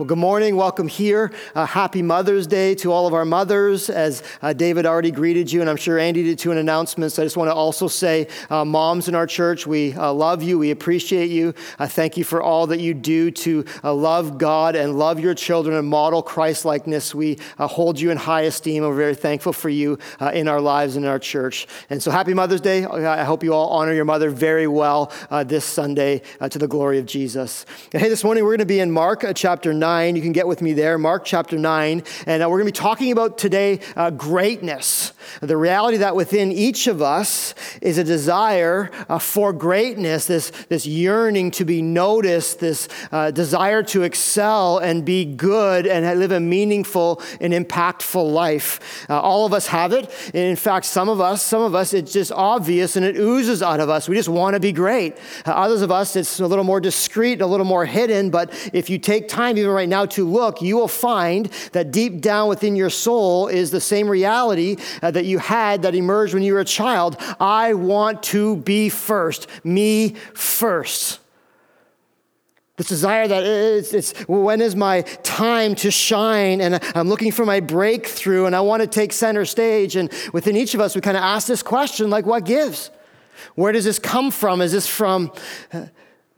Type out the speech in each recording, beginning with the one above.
Well, good morning. Welcome here. Uh, happy Mother's Day to all of our mothers, as uh, David already greeted you, and I'm sure Andy did too in announcements. I just want to also say, uh, moms in our church, we uh, love you. We appreciate you. I thank you for all that you do to uh, love God and love your children and model Christ likeness. We uh, hold you in high esteem. We're very thankful for you in our lives and in our church. And so, happy Mother's Day. I hope you all honor your mother very well this Sunday to the glory of Jesus. And hey, this morning we're going to be in Mark chapter 9. 9. You can get with me there, Mark chapter 9. And uh, we're going to be talking about today uh, greatness. The reality that within each of us is a desire uh, for greatness, this, this yearning to be noticed, this uh, desire to excel and be good and live a meaningful and impactful life. Uh, all of us have it. And in fact, some of us, some of us, it's just obvious and it oozes out of us. We just want to be great. Others of us, it's a little more discreet, a little more hidden. But if you take time, even right now, to look, you will find that deep down within your soul is the same reality uh, that you had that emerged when you were a child. I want to be first, me first. This desire that it's, it's, when is my time to shine? And I'm looking for my breakthrough and I want to take center stage. And within each of us, we kind of ask this question like, what gives? Where does this come from? Is this from uh,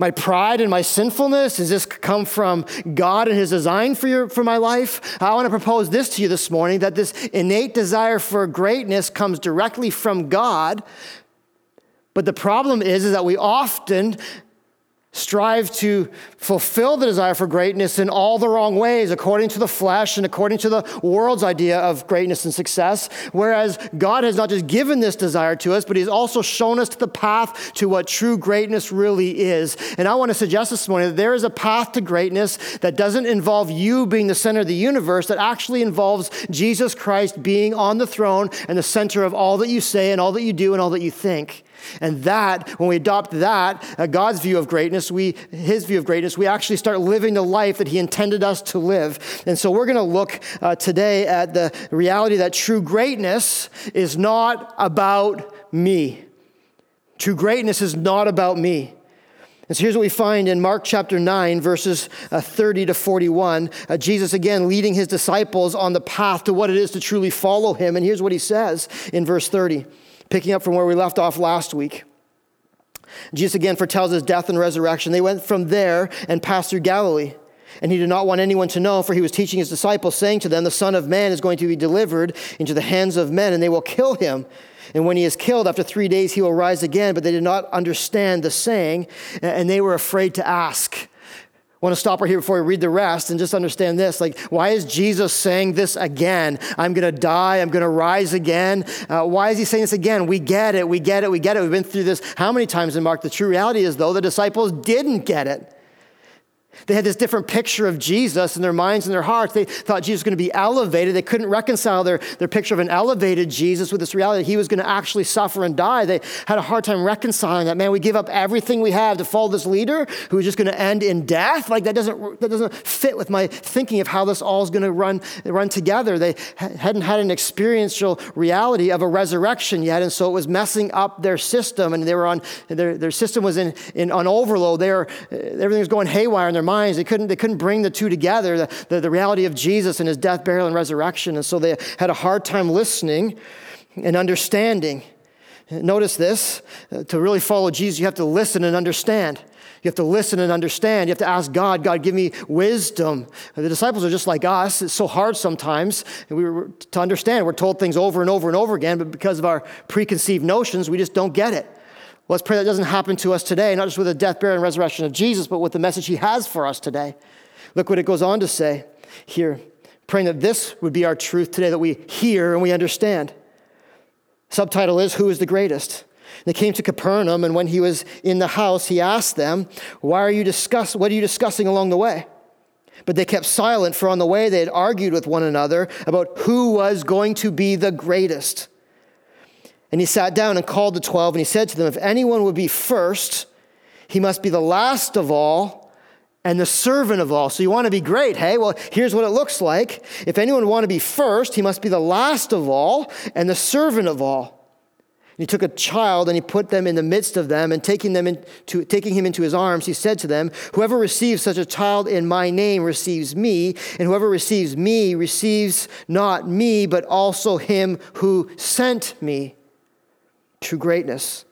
my pride and my sinfulness? Does this come from God and His design for, your, for my life? I want to propose this to you this morning that this innate desire for greatness comes directly from God. But the problem is, is that we often strive to fulfill the desire for greatness in all the wrong ways, according to the flesh and according to the world's idea of greatness and success. Whereas God has not just given this desire to us, but He's also shown us the path to what true greatness really is. And I want to suggest this morning that there is a path to greatness that doesn't involve you being the center of the universe, that actually involves Jesus Christ being on the throne and the center of all that you say and all that you do and all that you think. And that, when we adopt that, uh, God's view of greatness, we, his view of greatness, we actually start living the life that he intended us to live. And so we're going to look uh, today at the reality that true greatness is not about me. True greatness is not about me. And so here's what we find in Mark chapter 9, verses uh, 30 to 41. Uh, Jesus again leading his disciples on the path to what it is to truly follow him. And here's what he says in verse 30 picking up from where we left off last week. Jesus again foretells his death and resurrection. They went from there and passed through Galilee. And he did not want anyone to know, for he was teaching his disciples, saying to them, The Son of Man is going to be delivered into the hands of men, and they will kill him. And when he is killed, after three days, he will rise again. But they did not understand the saying, and they were afraid to ask want to stop right here before we read the rest and just understand this. Like, why is Jesus saying this again? I'm going to die. I'm going to rise again. Uh, why is he saying this again? We get it. We get it. We get it. We've been through this how many times in Mark? The true reality is, though, the disciples didn't get it. They had this different picture of Jesus in their minds and their hearts. They thought Jesus was going to be elevated. They couldn't reconcile their, their picture of an elevated Jesus with this reality that he was going to actually suffer and die. They had a hard time reconciling that. Man, we give up everything we have to follow this leader who is just going to end in death. Like that doesn't, that doesn't fit with my thinking of how this all is going to run, run together. They hadn't had an experiential reality of a resurrection yet, and so it was messing up their system. And they were on, their, their system was in, in on overload. They were, everything was going haywire in their minds. They couldn't, they couldn't bring the two together, the, the, the reality of Jesus and his death, burial, and resurrection. And so they had a hard time listening and understanding. Notice this uh, to really follow Jesus, you have to listen and understand. You have to listen and understand. You have to ask God, God, give me wisdom. The disciples are just like us. It's so hard sometimes we were, to understand. We're told things over and over and over again, but because of our preconceived notions, we just don't get it. Let's pray that doesn't happen to us today, not just with the death, burial, and resurrection of Jesus, but with the message he has for us today. Look what it goes on to say here, praying that this would be our truth today, that we hear and we understand. Subtitle is Who is the Greatest? They came to Capernaum, and when he was in the house, he asked them, Why are you discuss- What are you discussing along the way? But they kept silent, for on the way they had argued with one another about who was going to be the greatest. And he sat down and called the twelve, and he said to them, If anyone would be first, he must be the last of all and the servant of all. So you want to be great, hey? Well, here's what it looks like. If anyone want to be first, he must be the last of all and the servant of all. And he took a child and he put them in the midst of them, and taking, them into, taking him into his arms, he said to them, Whoever receives such a child in my name receives me, and whoever receives me receives not me, but also him who sent me true greatness.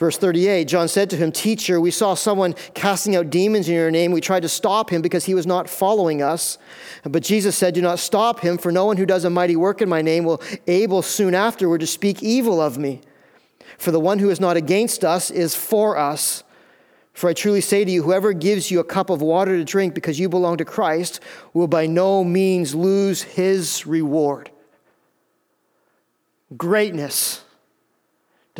Verse 38 John said to him, Teacher, we saw someone casting out demons in your name. We tried to stop him because he was not following us. But Jesus said, Do not stop him, for no one who does a mighty work in my name will able soon afterward to speak evil of me. For the one who is not against us is for us. For I truly say to you, whoever gives you a cup of water to drink because you belong to Christ will by no means lose his reward. Greatness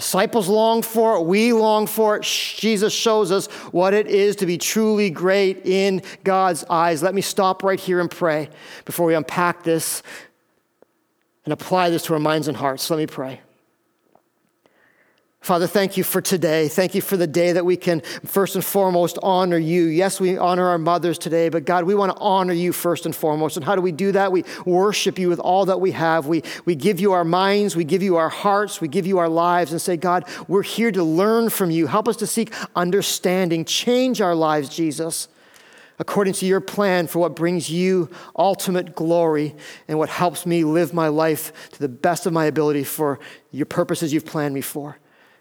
Disciples long for it. We long for it. Jesus shows us what it is to be truly great in God's eyes. Let me stop right here and pray before we unpack this and apply this to our minds and hearts. Let me pray. Father, thank you for today. Thank you for the day that we can first and foremost honor you. Yes, we honor our mothers today, but God, we want to honor you first and foremost. And how do we do that? We worship you with all that we have. We, we give you our minds, we give you our hearts, we give you our lives, and say, God, we're here to learn from you. Help us to seek understanding. Change our lives, Jesus, according to your plan for what brings you ultimate glory and what helps me live my life to the best of my ability for your purposes you've planned me for.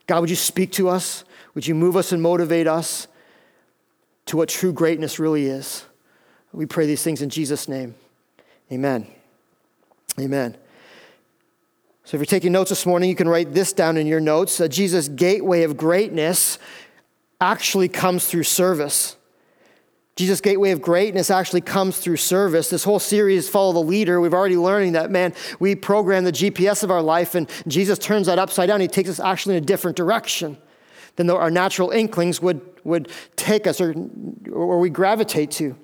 God, would you speak to us? Would you move us and motivate us to what true greatness really is? We pray these things in Jesus' name. Amen. Amen. So if you're taking notes this morning, you can write this down in your notes. Uh, Jesus' gateway of greatness actually comes through service. Jesus' gateway of greatness actually comes through service. This whole series, Follow the Leader, we've already learning that, man, we program the GPS of our life, and Jesus turns that upside down. He takes us actually in a different direction than our natural inklings would, would take us or, or we gravitate to.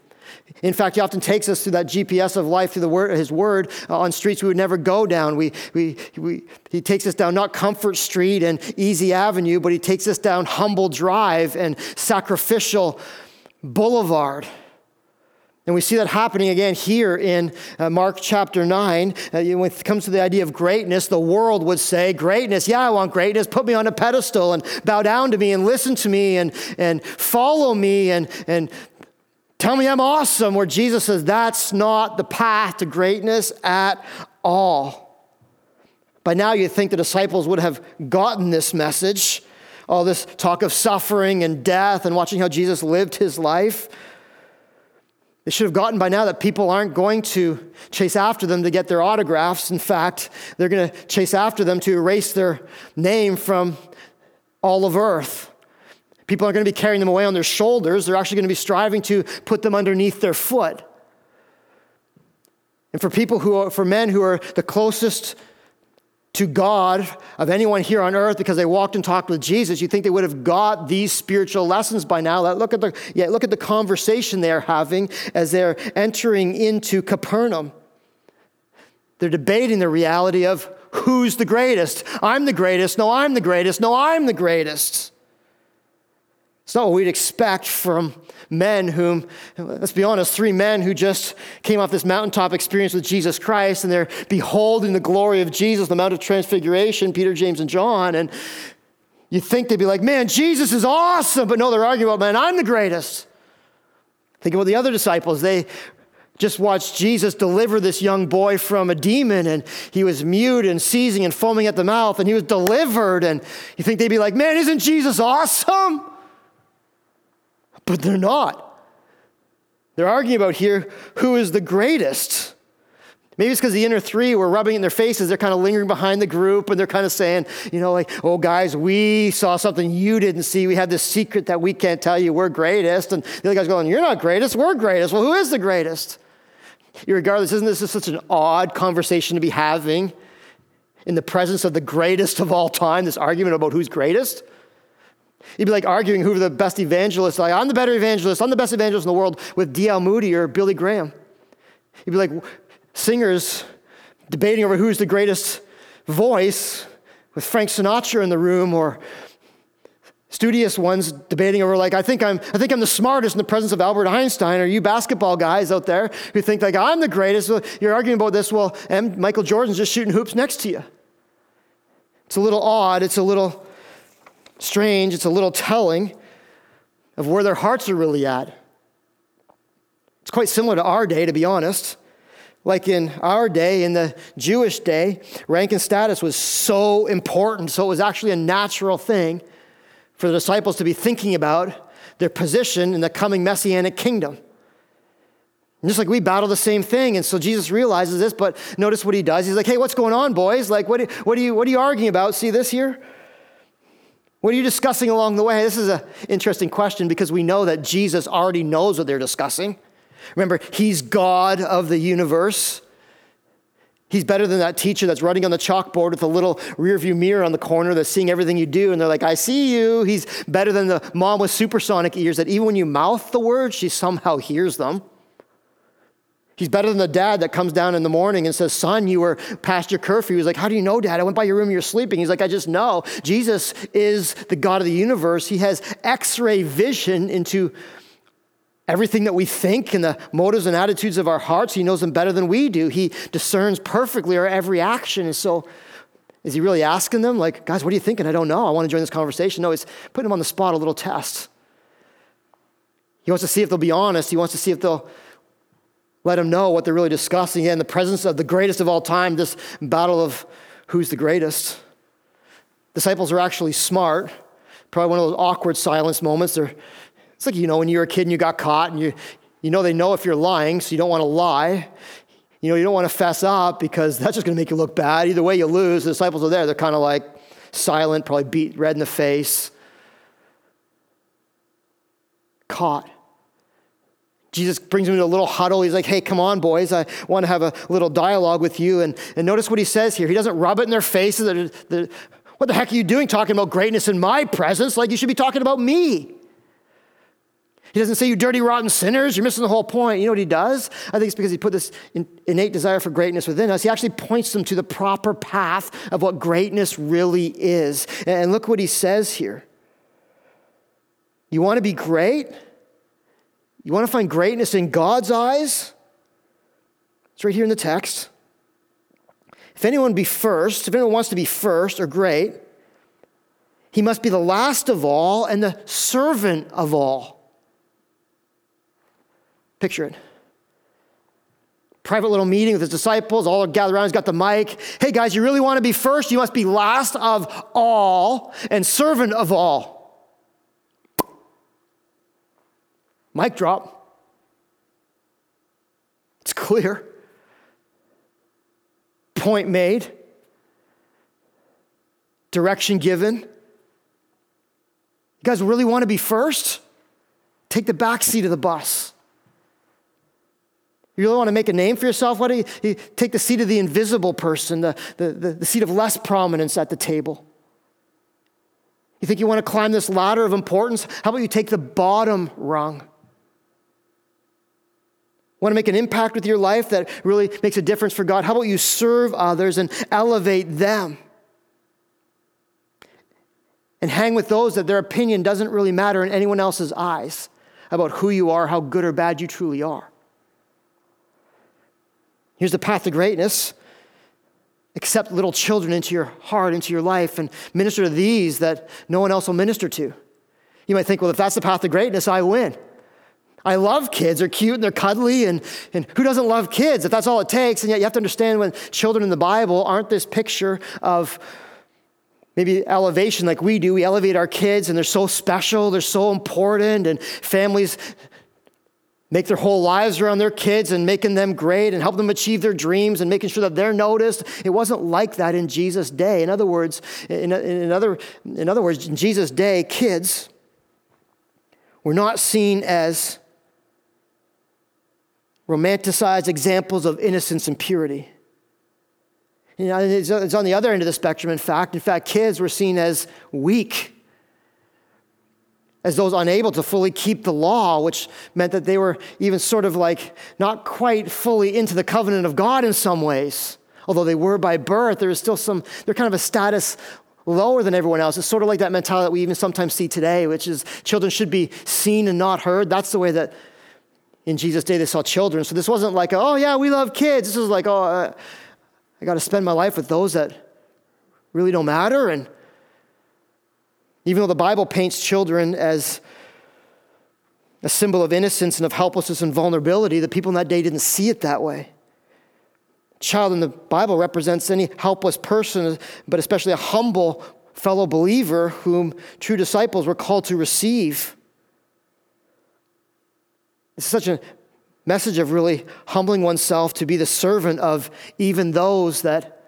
In fact, he often takes us through that GPS of life, through the word, his word, uh, on streets we would never go down. We, we, we, he takes us down not Comfort Street and Easy Avenue, but he takes us down Humble Drive and Sacrificial boulevard. And we see that happening again here in uh, Mark chapter 9. Uh, when it comes to the idea of greatness, the world would say, Greatness, yeah, I want greatness. Put me on a pedestal and bow down to me and listen to me and, and follow me and, and tell me I'm awesome. Where Jesus says, That's not the path to greatness at all. By now, you'd think the disciples would have gotten this message all this talk of suffering and death and watching how Jesus lived his life. They should have gotten by now that people aren't going to chase after them to get their autographs. In fact, they're going to chase after them to erase their name from all of earth. People aren't going to be carrying them away on their shoulders. They're actually going to be striving to put them underneath their foot. And for people who are, for men who are the closest to God of anyone here on earth because they walked and talked with Jesus, you think they would have got these spiritual lessons by now. Look at the, yeah, look at the conversation they're having as they're entering into Capernaum. They're debating the reality of who's the greatest. I'm the greatest. No, I'm the greatest. No, I'm the greatest. It's not what we'd expect from men whom, let's be honest, three men who just came off this mountaintop experience with Jesus Christ and they're beholding the glory of Jesus, the Mount of Transfiguration, Peter, James, and John. And you think they'd be like, man, Jesus is awesome. But no, they're arguing about, man, I'm the greatest. Think about the other disciples. They just watched Jesus deliver this young boy from a demon, and he was mute and seizing and foaming at the mouth, and he was delivered. And you think they'd be like, man, isn't Jesus awesome? But they're not. They're arguing about here who is the greatest. Maybe it's because the inner three were rubbing in their faces. They're kind of lingering behind the group and they're kind of saying, you know, like, oh, guys, we saw something you didn't see. We had this secret that we can't tell you. We're greatest. And the other guy's going, you're not greatest. We're greatest. Well, who is the greatest? Regardless, isn't this just such an odd conversation to be having in the presence of the greatest of all time, this argument about who's greatest? You'd be like arguing who the best evangelist. Like, I'm the better evangelist. I'm the best evangelist in the world with D.L. Moody or Billy Graham. You'd be like singers debating over who's the greatest voice with Frank Sinatra in the room or studious ones debating over like I think I'm I think I'm the smartest in the presence of Albert Einstein or you basketball guys out there who think like I'm the greatest you're arguing about this well and Michael Jordan's just shooting hoops next to you it's a little odd it's a little strange it's a little telling of where their hearts are really at it's quite similar to our day to be honest like in our day, in the Jewish day, rank and status was so important. So it was actually a natural thing for the disciples to be thinking about their position in the coming messianic kingdom. And just like we battle the same thing. And so Jesus realizes this, but notice what he does. He's like, hey, what's going on, boys? Like, what, what, are, you, what are you arguing about? See this here? What are you discussing along the way? This is an interesting question because we know that Jesus already knows what they're discussing. Remember, he's God of the universe. He's better than that teacher that's writing on the chalkboard with a little rearview mirror on the corner that's seeing everything you do. And they're like, I see you. He's better than the mom with supersonic ears that even when you mouth the words, she somehow hears them. He's better than the dad that comes down in the morning and says, Son, you were past your curfew. He's like, How do you know, dad? I went by your room, you're sleeping. He's like, I just know. Jesus is the God of the universe. He has x ray vision into Everything that we think and the motives and attitudes of our hearts, he knows them better than we do. He discerns perfectly our every action. And so, is he really asking them, like, guys, what are you thinking? I don't know. I want to join this conversation. No, he's putting them on the spot, a little test. He wants to see if they'll be honest. He wants to see if they'll let him know what they're really discussing. in the presence of the greatest of all time, this battle of who's the greatest. Disciples are actually smart. Probably one of those awkward silence moments. They're it's like, you know, when you were a kid and you got caught and you, you know they know if you're lying, so you don't want to lie. You know, you don't want to fess up because that's just going to make you look bad. Either way, you lose. The disciples are there. They're kind of like silent, probably beet red in the face. Caught. Jesus brings them into a little huddle. He's like, hey, come on, boys. I want to have a little dialogue with you. And, and notice what he says here. He doesn't rub it in their faces. what the heck are you doing talking about greatness in my presence? Like you should be talking about me. He doesn't say, you dirty, rotten sinners. You're missing the whole point. You know what he does? I think it's because he put this innate desire for greatness within us. He actually points them to the proper path of what greatness really is. And look what he says here. You want to be great? You want to find greatness in God's eyes? It's right here in the text. If anyone be first, if anyone wants to be first or great, he must be the last of all and the servant of all. Picture it. Private little meeting with his disciples, all gathered around, he's got the mic. Hey guys, you really want to be first? You must be last of all and servant of all. Mic drop. It's clear. Point made. Direction given. You guys really want to be first? Take the back seat of the bus. You really want to make a name for yourself? Why don't you, take the seat of the invisible person, the, the, the, the seat of less prominence at the table? You think you want to climb this ladder of importance? How about you take the bottom rung? Want to make an impact with your life that really makes a difference for God? How about you serve others and elevate them? And hang with those that their opinion doesn't really matter in anyone else's eyes about who you are, how good or bad you truly are. Here's the path to greatness. Accept little children into your heart, into your life, and minister to these that no one else will minister to. You might think, well, if that's the path to greatness, I win. I love kids. They're cute and they're cuddly, and, and who doesn't love kids if that's all it takes? And yet you have to understand when children in the Bible aren't this picture of maybe elevation like we do. We elevate our kids, and they're so special, they're so important, and families make their whole lives around their kids and making them great and help them achieve their dreams and making sure that they're noticed. It wasn't like that in Jesus' day. In other words, in, in, other, in other words, in Jesus' day, kids were not seen as romanticized examples of innocence and purity. You know, it's on the other end of the spectrum, in fact. In fact, kids were seen as weak as those unable to fully keep the law, which meant that they were even sort of like not quite fully into the covenant of God in some ways. Although they were by birth, there is still some, they're kind of a status lower than everyone else. It's sort of like that mentality that we even sometimes see today, which is children should be seen and not heard. That's the way that in Jesus' day they saw children. So this wasn't like, oh, yeah, we love kids. This was like, oh, uh, I got to spend my life with those that really don't matter. And even though the Bible paints children as a symbol of innocence and of helplessness and vulnerability, the people in that day didn't see it that way. Child in the Bible represents any helpless person, but especially a humble fellow believer whom true disciples were called to receive. It's such a message of really humbling oneself to be the servant of even those that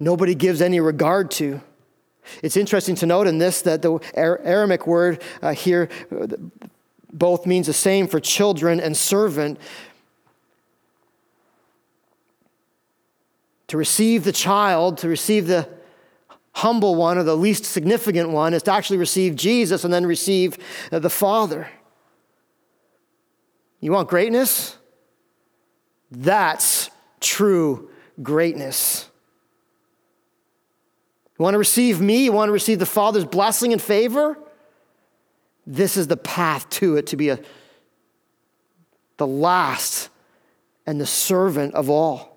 nobody gives any regard to. It's interesting to note in this that the Aramaic word uh, here both means the same for children and servant. To receive the child, to receive the humble one or the least significant one, is to actually receive Jesus and then receive the Father. You want greatness? That's true greatness. You want to receive me? You want to receive the Father's blessing and favor? This is the path to it to be a, the last and the servant of all.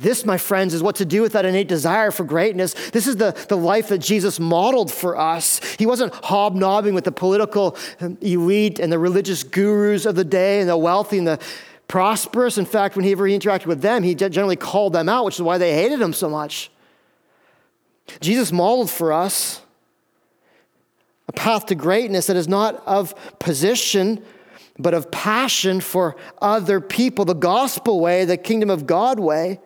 This, my friends, is what to do with that innate desire for greatness. This is the, the life that Jesus modeled for us. He wasn't hobnobbing with the political elite and the religious gurus of the day and the wealthy and the prosperous. In fact, whenever he interacted with them, he generally called them out, which is why they hated him so much. Jesus modeled for us a path to greatness that is not of position, but of passion for other people, the gospel way, the kingdom of God way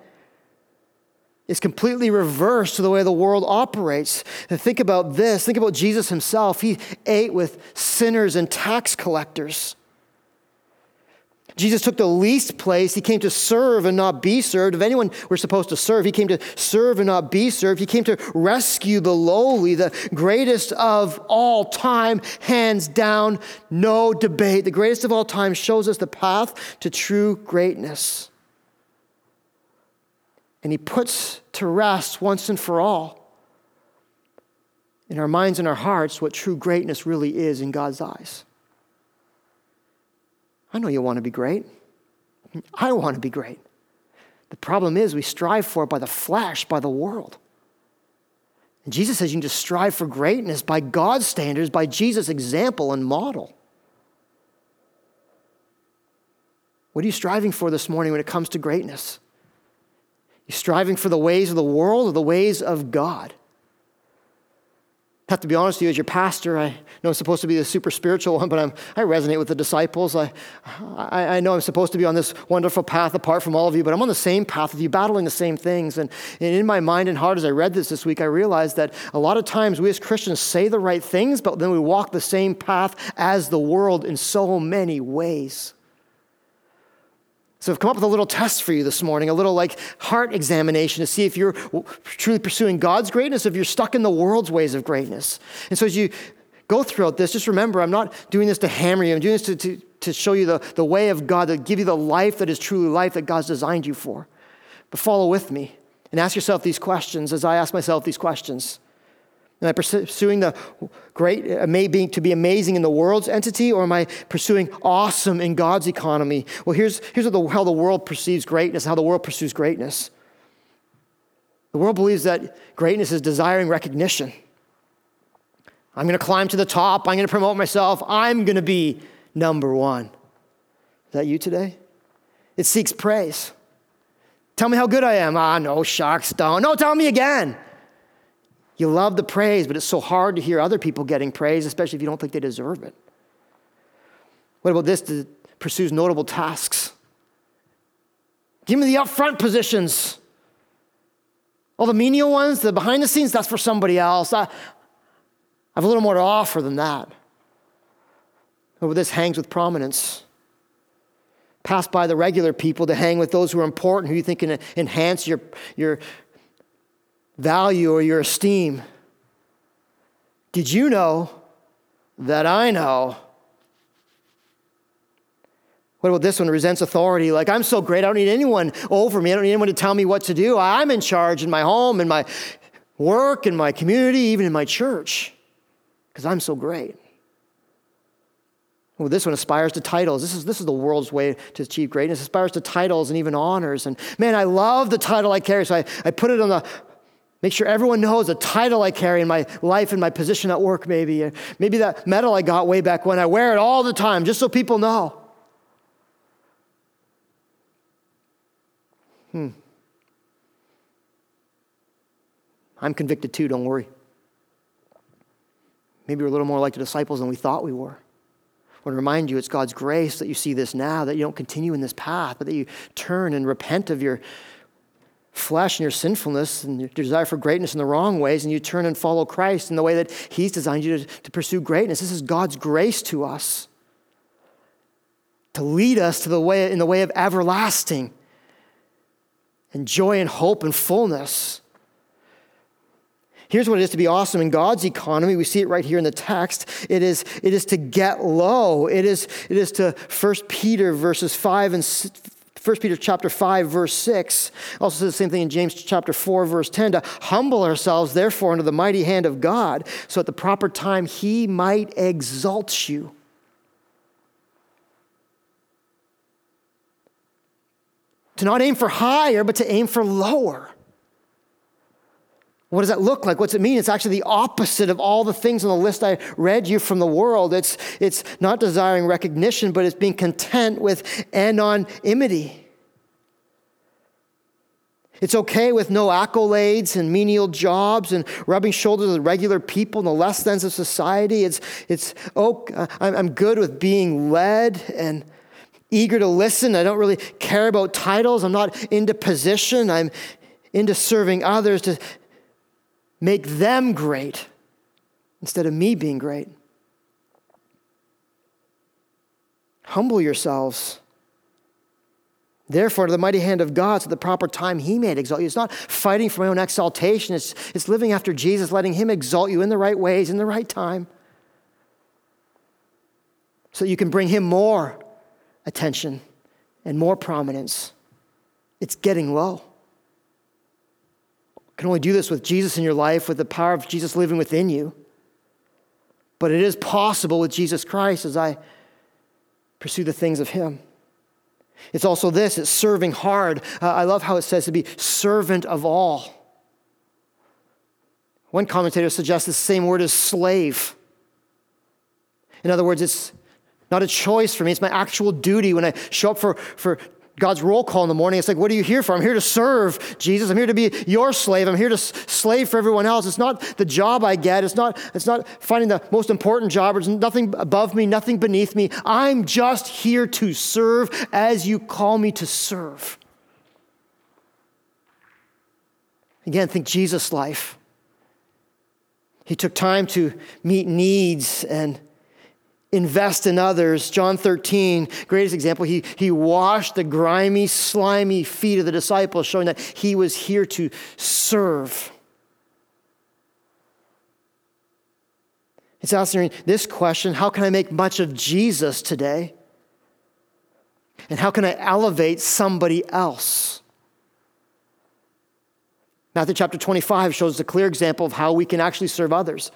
is completely reversed to the way the world operates. And think about this think about Jesus himself. He ate with sinners and tax collectors. Jesus took the least place. He came to serve and not be served. If anyone were supposed to serve, he came to serve and not be served. He came to rescue the lowly, the greatest of all time, hands down, no debate. The greatest of all time shows us the path to true greatness. And he puts to rest once and for all in our minds and our hearts what true greatness really is in God's eyes. I know you want to be great. I want to be great. The problem is we strive for it by the flesh, by the world. And Jesus says you just strive for greatness by God's standards, by Jesus' example and model. What are you striving for this morning when it comes to greatness? You striving for the ways of the world or the ways of God? I have to be honest with you, as your pastor, I know I'm supposed to be the super spiritual one, but I'm, I resonate with the disciples. I, I, I, know I'm supposed to be on this wonderful path apart from all of you, but I'm on the same path with you, battling the same things. And, and in my mind and heart, as I read this this week, I realized that a lot of times we as Christians say the right things, but then we walk the same path as the world in so many ways. So I've come up with a little test for you this morning, a little like heart examination to see if you're truly pursuing God's greatness, if you're stuck in the world's ways of greatness. And so as you go throughout this, just remember, I'm not doing this to hammer you. I'm doing this to, to, to show you the, the way of God, to give you the life that is truly life that God's designed you for. But follow with me and ask yourself these questions as I ask myself these questions. Am I pursuing the great, being, to be amazing in the world's entity, or am I pursuing awesome in God's economy? Well, here's, here's the, how the world perceives greatness, how the world pursues greatness. The world believes that greatness is desiring recognition. I'm going to climb to the top. I'm going to promote myself. I'm going to be number one. Is that you today? It seeks praise. Tell me how good I am. Ah, no, sharks don't. No, tell me again. You love the praise, but it's so hard to hear other people getting praise, especially if you don't think they deserve it. What about this that pursues notable tasks? Give me the upfront positions. All the menial ones, the behind the scenes, that's for somebody else. I, I have a little more to offer than that. Over this hangs with prominence. Pass by the regular people to hang with those who are important, who you think can enhance your, your value or your esteem. Did you know that I know? What about this one? Resents authority. Like, I'm so great, I don't need anyone over me. I don't need anyone to tell me what to do. I'm in charge in my home, in my work, in my community, even in my church, because I'm so great. Well, this one aspires to titles. This is, this is the world's way to achieve greatness. Aspires to titles and even honors. And man, I love the title I carry, so I, I put it on the, make sure everyone knows the title I carry in my life and my position at work, maybe. Maybe that medal I got way back when. I wear it all the time just so people know. Hmm. I'm convicted too, don't worry. Maybe we're a little more like the disciples than we thought we were. I want to remind you it's God's grace that you see this now, that you don't continue in this path, but that you turn and repent of your flesh and your sinfulness and your desire for greatness in the wrong ways, and you turn and follow Christ in the way that He's designed you to, to pursue greatness. This is God's grace to us to lead us to the way in the way of everlasting and joy and hope and fullness. Here's what it is to be awesome in God's economy. We see it right here in the text. It is, it is to get low. It is, it is to 1 Peter verses 5 and 1 Peter chapter 5 verse 6 also says the same thing in James chapter 4 verse 10 to humble ourselves therefore under the mighty hand of God so at the proper time he might exalt you. To not aim for higher but to aim for lower. What does that look like? What's it mean? It's actually the opposite of all the things on the list I read you from the world. It's, it's not desiring recognition, but it's being content with anonymity. It's okay with no accolades and menial jobs and rubbing shoulders with regular people in the less than of society. It's, it's oh, I'm good with being led and eager to listen. I don't really care about titles. I'm not into position. I'm into serving others to make them great instead of me being great. Humble yourselves. Therefore, to the mighty hand of God, so the proper time he may exalt you. It's not fighting for my own exaltation, it's, it's living after Jesus, letting him exalt you in the right ways, in the right time, so you can bring him more attention and more prominence. It's getting low can only do this with Jesus in your life, with the power of Jesus living within you. But it is possible with Jesus Christ as I pursue the things of Him. It's also this it's serving hard. Uh, I love how it says to be servant of all. One commentator suggests the same word as slave. In other words, it's not a choice for me, it's my actual duty when I show up for, for God's roll call in the morning. It's like, what are you here for? I'm here to serve Jesus. I'm here to be your slave. I'm here to slave for everyone else. It's not the job I get. It's not, it's not finding the most important job. There's nothing above me, nothing beneath me. I'm just here to serve as you call me to serve. Again, think Jesus' life. He took time to meet needs and invest in others. John 13, greatest example, he, he washed the grimy, slimy feet of the disciples, showing that he was here to serve. It's answering this question how can I make much of Jesus today? And how can I elevate somebody else? Matthew chapter 25 shows a clear example of how we can actually serve others.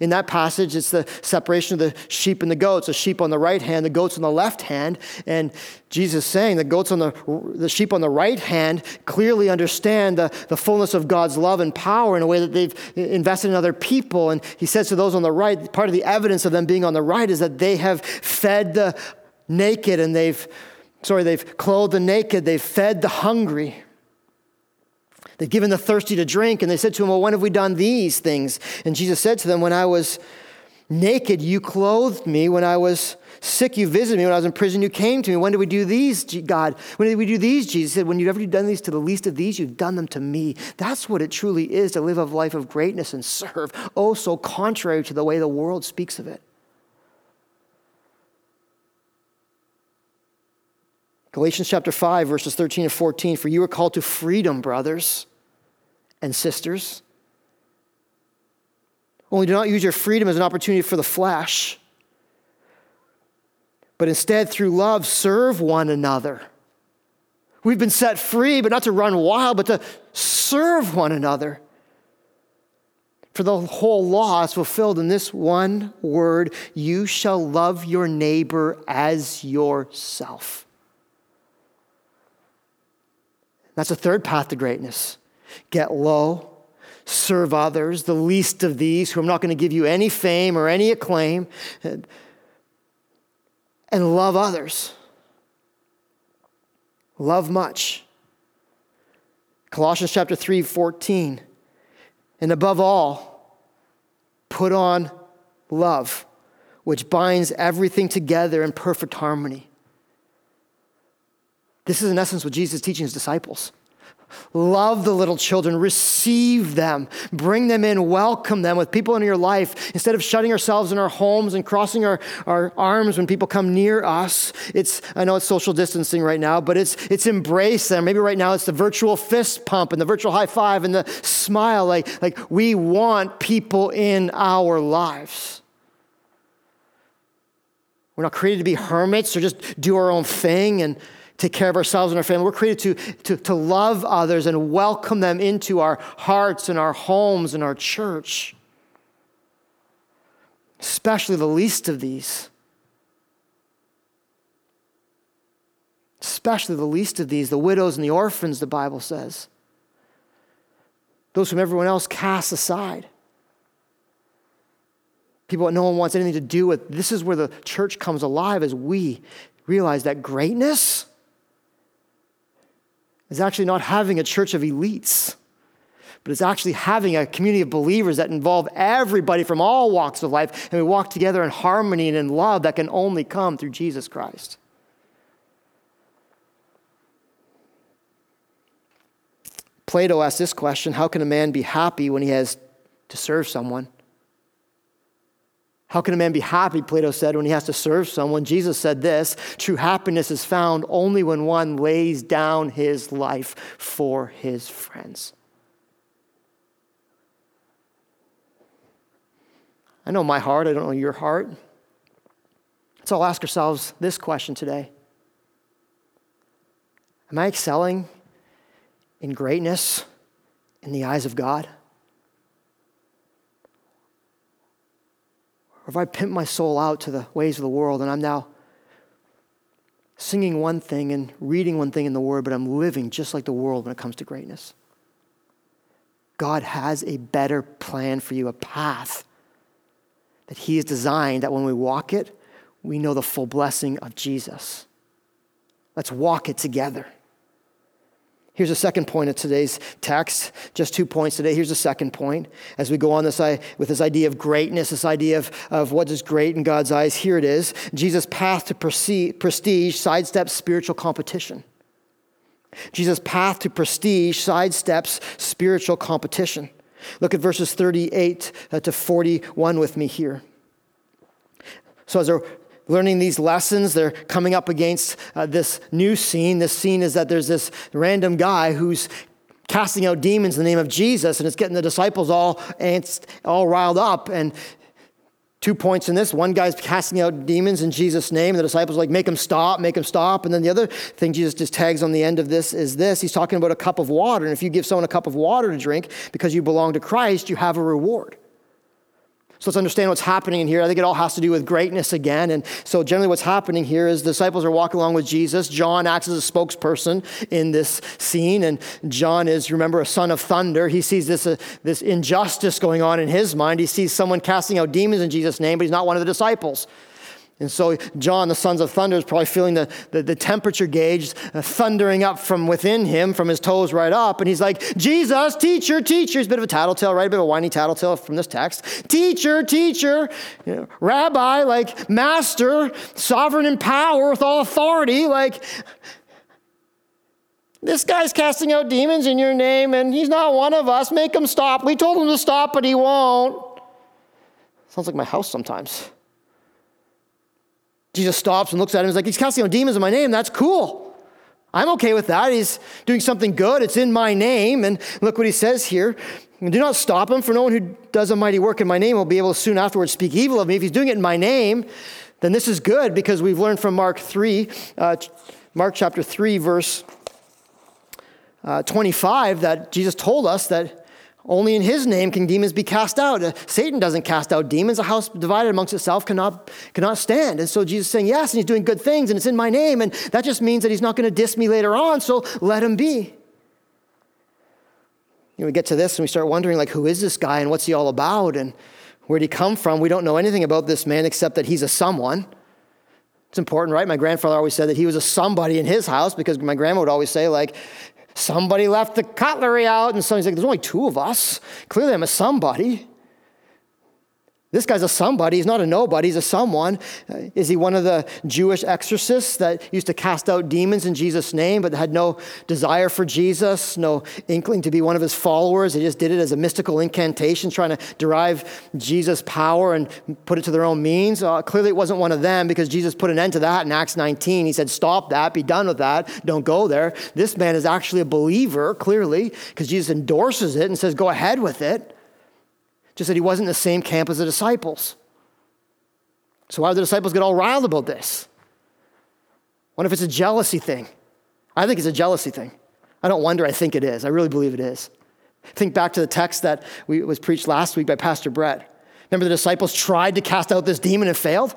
In that passage, it's the separation of the sheep and the goats. The sheep on the right hand, the goats on the left hand. And Jesus saying the goats on the, the sheep on the right hand clearly understand the, the fullness of God's love and power in a way that they've invested in other people. And he says to those on the right, part of the evidence of them being on the right is that they have fed the naked and they've, sorry, they've clothed the naked, they've fed the hungry. They'd given the thirsty to drink, and they said to him, Well, when have we done these things? And Jesus said to them, When I was naked, you clothed me. When I was sick, you visited me. When I was in prison, you came to me. When did we do these, God? When did we do these? Jesus said, When you've ever done these to the least of these, you've done them to me. That's what it truly is to live a life of greatness and serve. Oh, so contrary to the way the world speaks of it. Galatians chapter 5, verses 13 and 14 For you are called to freedom, brothers and sisters. Only do not use your freedom as an opportunity for the flesh, but instead, through love, serve one another. We've been set free, but not to run wild, but to serve one another. For the whole law is fulfilled in this one word you shall love your neighbor as yourself. That's the third path to greatness. Get low, serve others, the least of these, who I'm not going to give you any fame or any acclaim, and, and love others. Love much. Colossians chapter 3, 14. And above all, put on love, which binds everything together in perfect harmony. This is, in essence, what Jesus is teaching his disciples. Love the little children, receive them, bring them in, welcome them with people in your life. Instead of shutting ourselves in our homes and crossing our, our arms when people come near us, it's, I know it's social distancing right now, but it's, it's embrace them. Maybe right now it's the virtual fist pump and the virtual high five and the smile. Like, like we want people in our lives. We're not created to be hermits or just do our own thing and take care of ourselves and our family. We're created to, to, to love others and welcome them into our hearts and our homes and our church, especially the least of these. Especially the least of these, the widows and the orphans, the Bible says. Those whom everyone else casts aside. People that no one wants anything to do with. This is where the church comes alive as we realize that greatness is actually not having a church of elites, but it's actually having a community of believers that involve everybody from all walks of life, and we walk together in harmony and in love that can only come through Jesus Christ. Plato asked this question How can a man be happy when he has to serve someone? How can a man be happy, Plato said, when he has to serve someone? Jesus said this true happiness is found only when one lays down his life for his friends. I know my heart, I don't know your heart. So I'll ask ourselves this question today Am I excelling in greatness in the eyes of God? Or if I pimp my soul out to the ways of the world and I'm now singing one thing and reading one thing in the Word, but I'm living just like the world when it comes to greatness. God has a better plan for you, a path that He has designed that when we walk it, we know the full blessing of Jesus. Let's walk it together. Here's a second point of today's text. Just two points today. Here's a second point. As we go on this, with this idea of greatness, this idea of, of what is great in God's eyes, here it is. Jesus' path to prestige sidesteps spiritual competition. Jesus' path to prestige sidesteps spiritual competition. Look at verses 38 uh, to 41 with me here. So, as our learning these lessons. They're coming up against uh, this new scene. This scene is that there's this random guy who's casting out demons in the name of Jesus, and it's getting the disciples all all riled up. And two points in this: one guy's casting out demons in Jesus' name, and the disciples like, "Make him stop! Make him stop!" And then the other thing Jesus just tags on the end of this is this: He's talking about a cup of water, and if you give someone a cup of water to drink because you belong to Christ, you have a reward. So let's understand what's happening in here. I think it all has to do with greatness again. And so, generally, what's happening here is the disciples are walking along with Jesus. John acts as a spokesperson in this scene. And John is, remember, a son of thunder. He sees this, uh, this injustice going on in his mind. He sees someone casting out demons in Jesus' name, but he's not one of the disciples. And so, John, the sons of thunder, is probably feeling the, the, the temperature gauge thundering up from within him, from his toes right up. And he's like, Jesus, teacher, teacher. He's a bit of a tattletale, right? A bit of a whiny tattletale from this text. Teacher, teacher, you know, rabbi, like master, sovereign in power with all authority. Like, this guy's casting out demons in your name, and he's not one of us. Make him stop. We told him to stop, but he won't. Sounds like my house sometimes. Jesus stops and looks at him He's like, He's casting out demons in my name. That's cool. I'm okay with that. He's doing something good. It's in my name. And look what he says here. Do not stop him, for no one who does a mighty work in my name will be able to soon afterwards speak evil of me. If he's doing it in my name, then this is good because we've learned from Mark 3, uh, Mark chapter 3, verse uh, 25, that Jesus told us that Only in his name can demons be cast out. Uh, Satan doesn't cast out demons. A house divided amongst itself cannot, cannot stand. And so Jesus is saying, Yes, and he's doing good things, and it's in my name. And that just means that he's not going to diss me later on, so let him be. You know, we get to this and we start wondering, like, who is this guy and what's he all about? And where'd he come from? We don't know anything about this man except that he's a someone. It's important, right? My grandfather always said that he was a somebody in his house because my grandma would always say, like, Somebody left the cutlery out, and somebody's like, There's only two of us. Clearly, I'm a somebody. This guy's a somebody. He's not a nobody. He's a someone. Is he one of the Jewish exorcists that used to cast out demons in Jesus' name, but had no desire for Jesus, no inkling to be one of his followers? They just did it as a mystical incantation, trying to derive Jesus' power and put it to their own means. Uh, clearly, it wasn't one of them because Jesus put an end to that in Acts 19. He said, Stop that, be done with that, don't go there. This man is actually a believer, clearly, because Jesus endorses it and says, Go ahead with it just that he wasn't in the same camp as the disciples. So why would the disciples get all riled about this? What if it's a jealousy thing? I think it's a jealousy thing. I don't wonder, I think it is. I really believe it is. Think back to the text that we, was preached last week by Pastor Brett. Remember the disciples tried to cast out this demon and failed?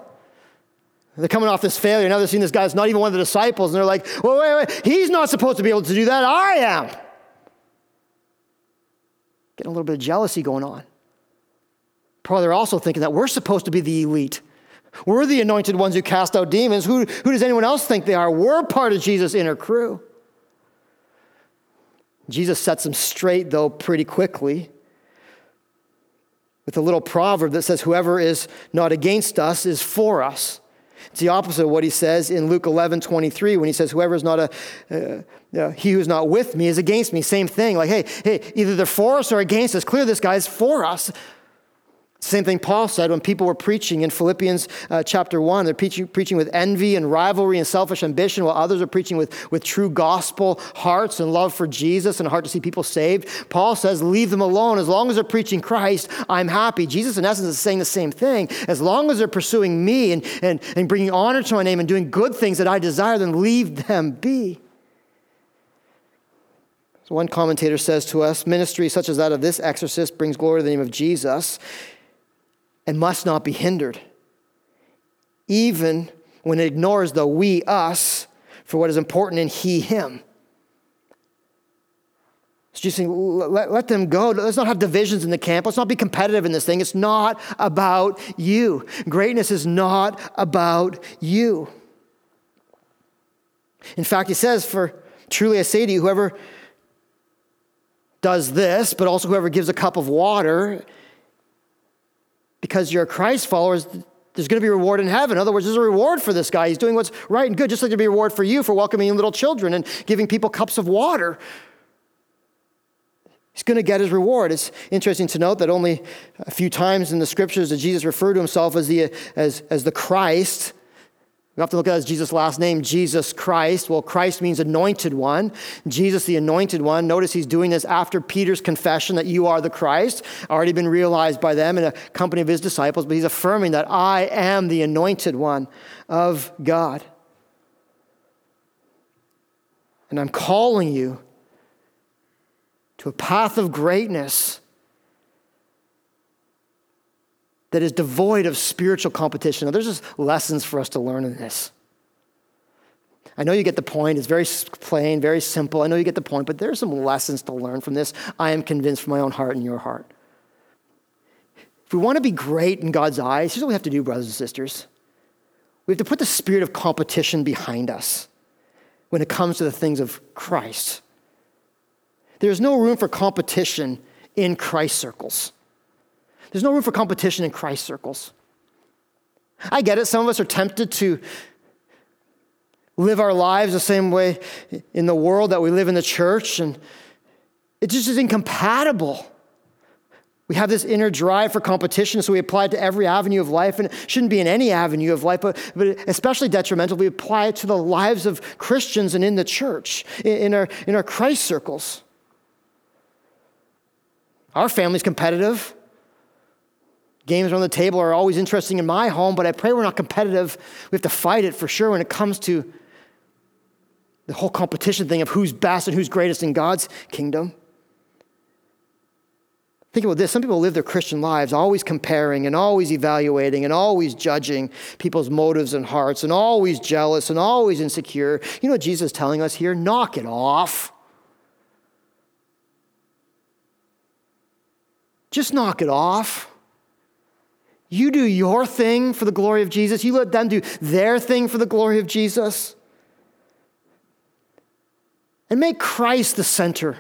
They're coming off this failure. Now they're seeing this guy's not even one of the disciples, and they're like, well, wait, wait, he's not supposed to be able to do that. I am. Getting a little bit of jealousy going on. Probably they're also thinking that we're supposed to be the elite. We're the anointed ones who cast out demons. Who, who does anyone else think they are? We're part of Jesus' inner crew. Jesus sets them straight, though, pretty quickly with a little proverb that says, Whoever is not against us is for us. It's the opposite of what he says in Luke 11 23 when he says, Whoever is not a, uh, uh, he who's not with me is against me. Same thing. Like, hey, hey, either they're for us or against us. Clear this guy's for us. Same thing Paul said when people were preaching in Philippians uh, chapter 1. They're preaching, preaching with envy and rivalry and selfish ambition, while others are preaching with, with true gospel hearts and love for Jesus and a heart to see people saved. Paul says, Leave them alone. As long as they're preaching Christ, I'm happy. Jesus, in essence, is saying the same thing. As long as they're pursuing me and, and, and bringing honor to my name and doing good things that I desire, then leave them be. So one commentator says to us ministry such as that of this exorcist brings glory to the name of Jesus and must not be hindered, even when it ignores the we us for what is important in he him. It's just saying, let, let them go. Let's not have divisions in the camp. Let's not be competitive in this thing. It's not about you. Greatness is not about you. In fact, he says, For truly I say to you, whoever does this, but also whoever gives a cup of water because you're a Christ follower, there's going to be reward in heaven. In other words, there's a reward for this guy. He's doing what's right and good, just like there'd be a reward for you for welcoming little children and giving people cups of water. He's going to get his reward. It's interesting to note that only a few times in the scriptures does Jesus refer to himself as the, as, as the Christ. We have to look at as Jesus' last name, Jesus Christ. Well, Christ means anointed one. Jesus, the anointed one. Notice he's doing this after Peter's confession that you are the Christ, already been realized by them in a company of his disciples, but he's affirming that I am the anointed one of God. And I'm calling you to a path of greatness that is devoid of spiritual competition. Now, there's just lessons for us to learn in this. I know you get the point. It's very plain, very simple. I know you get the point, but there's some lessons to learn from this. I am convinced from my own heart and your heart. If we want to be great in God's eyes, here's what we have to do, brothers and sisters. We have to put the spirit of competition behind us when it comes to the things of Christ. There's no room for competition in Christ circles. There's no room for competition in Christ circles. I get it. Some of us are tempted to live our lives the same way in the world that we live in the church, and it just is incompatible. We have this inner drive for competition, so we apply it to every avenue of life, and it shouldn't be in any avenue of life, but, but especially detrimental. We apply it to the lives of Christians and in the church, in, in our, in our Christ circles. Our family's competitive. Games around the table are always interesting in my home, but I pray we're not competitive. We have to fight it for sure when it comes to the whole competition thing of who's best and who's greatest in God's kingdom. Think about this. Some people live their Christian lives always comparing and always evaluating and always judging people's motives and hearts and always jealous and always insecure. You know what Jesus is telling us here? Knock it off. Just knock it off. You do your thing for the glory of Jesus. You let them do their thing for the glory of Jesus. And make Christ the center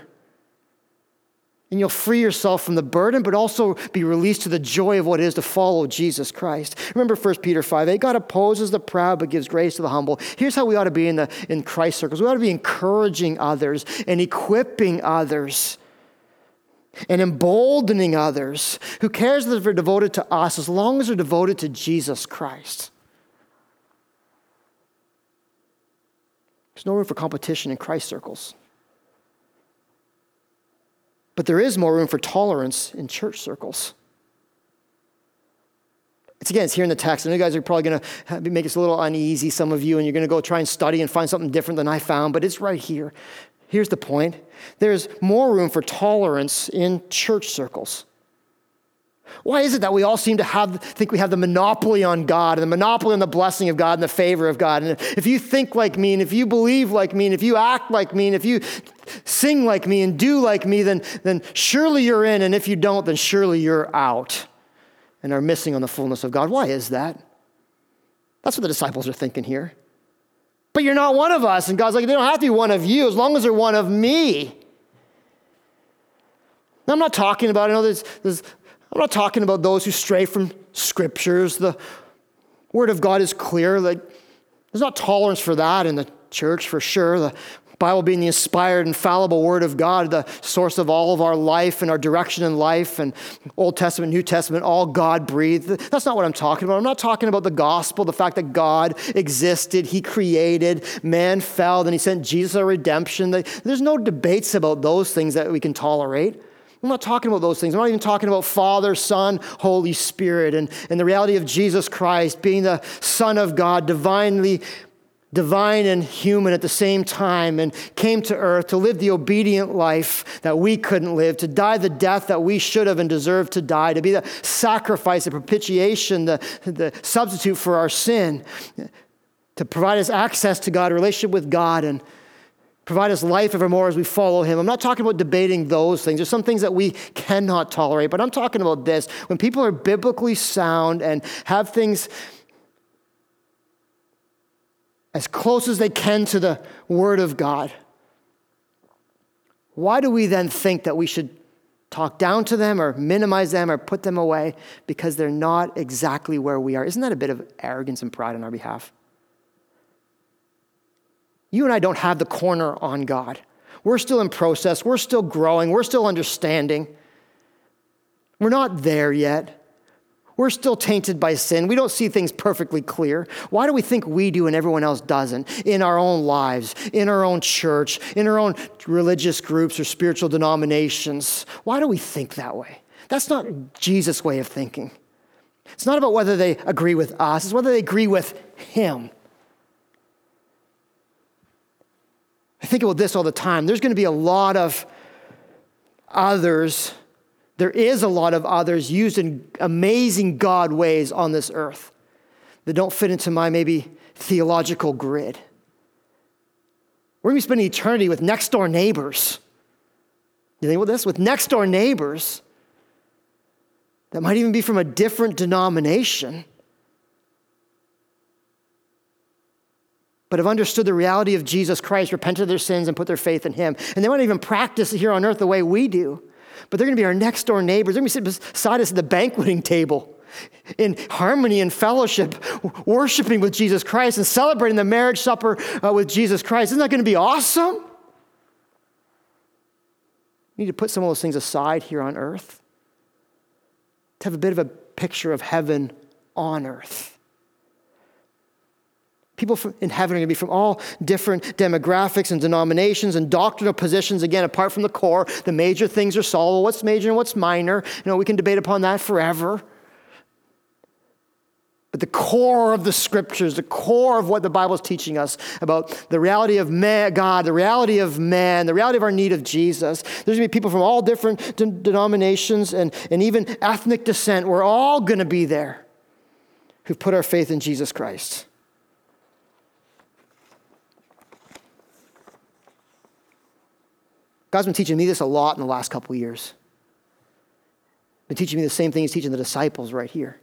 and you'll free yourself from the burden, but also be released to the joy of what it is to follow Jesus Christ. Remember 1 Peter 5 8, God opposes the proud but gives grace to the humble. Here's how we ought to be in, the, in Christ circles we ought to be encouraging others and equipping others and emboldening others. Who cares if they're devoted to us as long as they're devoted to Jesus Christ? There's no room for competition in Christ circles. But there is more room for tolerance in church circles. It's again, it's here in the text. I know you guys are probably going to make us a little uneasy, some of you, and you're going to go try and study and find something different than I found, but it's right here. Here's the point there's more room for tolerance in church circles. Why is it that we all seem to have, think we have the monopoly on God and the monopoly on the blessing of God and the favor of God? And if you think like me, and if you believe like me, and if you act like me, and if you sing like me and do like me, then, then surely you're in. And if you don't, then surely you're out and are missing on the fullness of God. Why is that? That's what the disciples are thinking here. But you're not one of us. And God's like, they don't have to be one of you as long as they're one of me. Now, I'm not talking about, I know there's, there's I'm not talking about those who stray from scriptures. The word of God is clear. Like, there's not tolerance for that in the church for sure. The Bible being the inspired, infallible word of God, the source of all of our life and our direction in life, and Old Testament, New Testament, all God breathed. That's not what I'm talking about. I'm not talking about the gospel, the fact that God existed, He created, man fell, then He sent Jesus our redemption. There's no debates about those things that we can tolerate. I'm not talking about those things. I'm not even talking about Father, Son, Holy Spirit, and, and the reality of Jesus Christ being the Son of God, divinely divine and human at the same time, and came to earth to live the obedient life that we couldn't live, to die the death that we should have and deserved to die, to be the sacrifice, the propitiation, the, the substitute for our sin, to provide us access to God, relationship with God, and provide us life evermore as we follow him. I'm not talking about debating those things. There's some things that we cannot tolerate, but I'm talking about this. When people are biblically sound and have things as close as they can to the Word of God, why do we then think that we should talk down to them or minimize them or put them away because they're not exactly where we are? Isn't that a bit of arrogance and pride on our behalf? You and I don't have the corner on God. We're still in process, we're still growing, we're still understanding. We're not there yet. We're still tainted by sin. We don't see things perfectly clear. Why do we think we do and everyone else doesn't in our own lives, in our own church, in our own religious groups or spiritual denominations? Why do we think that way? That's not Jesus' way of thinking. It's not about whether they agree with us, it's whether they agree with Him. I think about this all the time. There's going to be a lot of others, there is a lot of others used in amazing God ways on this earth that don't fit into my maybe theological grid. We're going to be spending eternity with next door neighbors. You think about this? With next door neighbors that might even be from a different denomination. but have understood the reality of Jesus Christ, repented of their sins, and put their faith in Him. And they won't even practice here on earth the way we do. But they're going to be our next door neighbors. They're going to be sitting beside us at the banqueting table in harmony and fellowship, worshiping with Jesus Christ and celebrating the marriage supper uh, with Jesus Christ. Isn't that going to be awesome? You need to put some of those things aside here on earth to have a bit of a picture of heaven on earth. People in heaven are going to be from all different demographics and denominations and doctrinal positions. Again, apart from the core, the major things are solved. What's major and what's minor? You know, we can debate upon that forever. But the core of the scriptures, the core of what the Bible is teaching us about the reality of man, God, the reality of man, the reality of our need of Jesus. There's going to be people from all different de- denominations and, and even ethnic descent. We're all going to be there who've put our faith in Jesus Christ. God's been teaching me this a lot in the last couple years. Been teaching me the same thing he's teaching the disciples right here.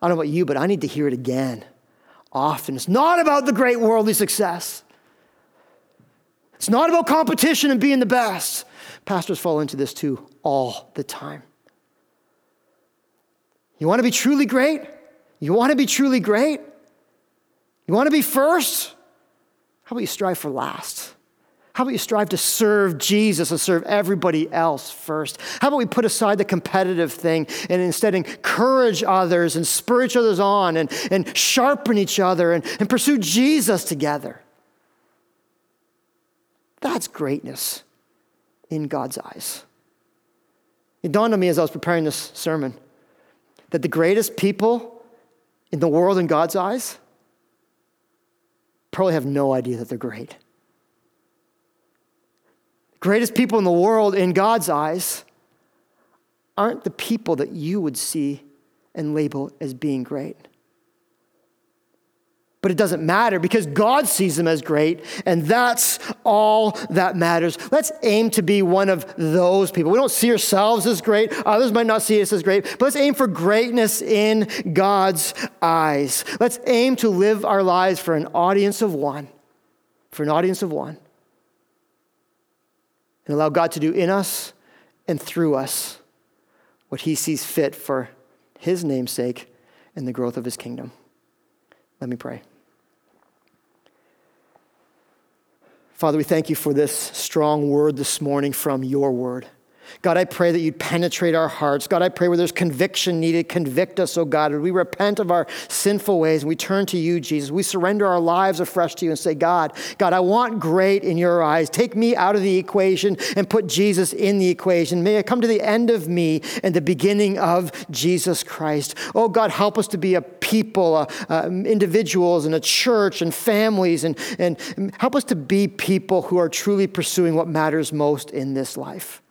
I don't know about you, but I need to hear it again often. It's not about the great worldly success. It's not about competition and being the best. Pastors fall into this too all the time. You want to be truly great? You want to be truly great? You want to be first? How about you strive for last? How about you strive to serve Jesus and serve everybody else first? How about we put aside the competitive thing and instead encourage others and spur each other on and, and sharpen each other and, and pursue Jesus together? That's greatness in God's eyes. It dawned on me as I was preparing this sermon that the greatest people in the world in God's eyes probably have no idea that they're great greatest people in the world in God's eyes aren't the people that you would see and label as being great. But it doesn't matter because God sees them as great, and that's all that matters. Let's aim to be one of those people. We don't see ourselves as great, others might not see us as great, but let's aim for greatness in God's eyes. Let's aim to live our lives for an audience of one, for an audience of one and allow God to do in us and through us what he sees fit for his namesake and the growth of his kingdom. Let me pray. Father, we thank you for this strong word this morning from your word. God, I pray that you'd penetrate our hearts. God, I pray where there's conviction needed, convict us, oh God. Would We repent of our sinful ways and we turn to you, Jesus. We surrender our lives afresh to you and say, God, God, I want great in your eyes. Take me out of the equation and put Jesus in the equation. May I come to the end of me and the beginning of Jesus Christ. Oh God, help us to be a people, uh, uh, individuals, and a church and families, and, and help us to be people who are truly pursuing what matters most in this life.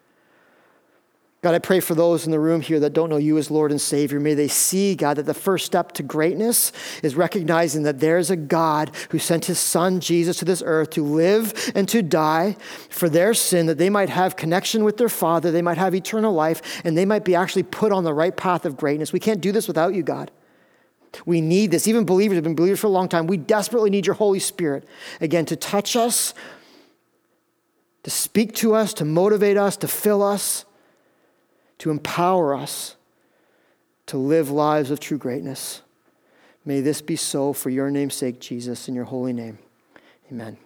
God, I pray for those in the room here that don't know you as Lord and Savior. May they see, God, that the first step to greatness is recognizing that there's a God who sent his son, Jesus, to this earth to live and to die for their sin, that they might have connection with their Father, they might have eternal life, and they might be actually put on the right path of greatness. We can't do this without you, God. We need this. Even believers have been believers for a long time. We desperately need your Holy Spirit, again, to touch us, to speak to us, to motivate us, to fill us to empower us to live lives of true greatness. May this be so for your name's sake, Jesus, in your holy name. Amen.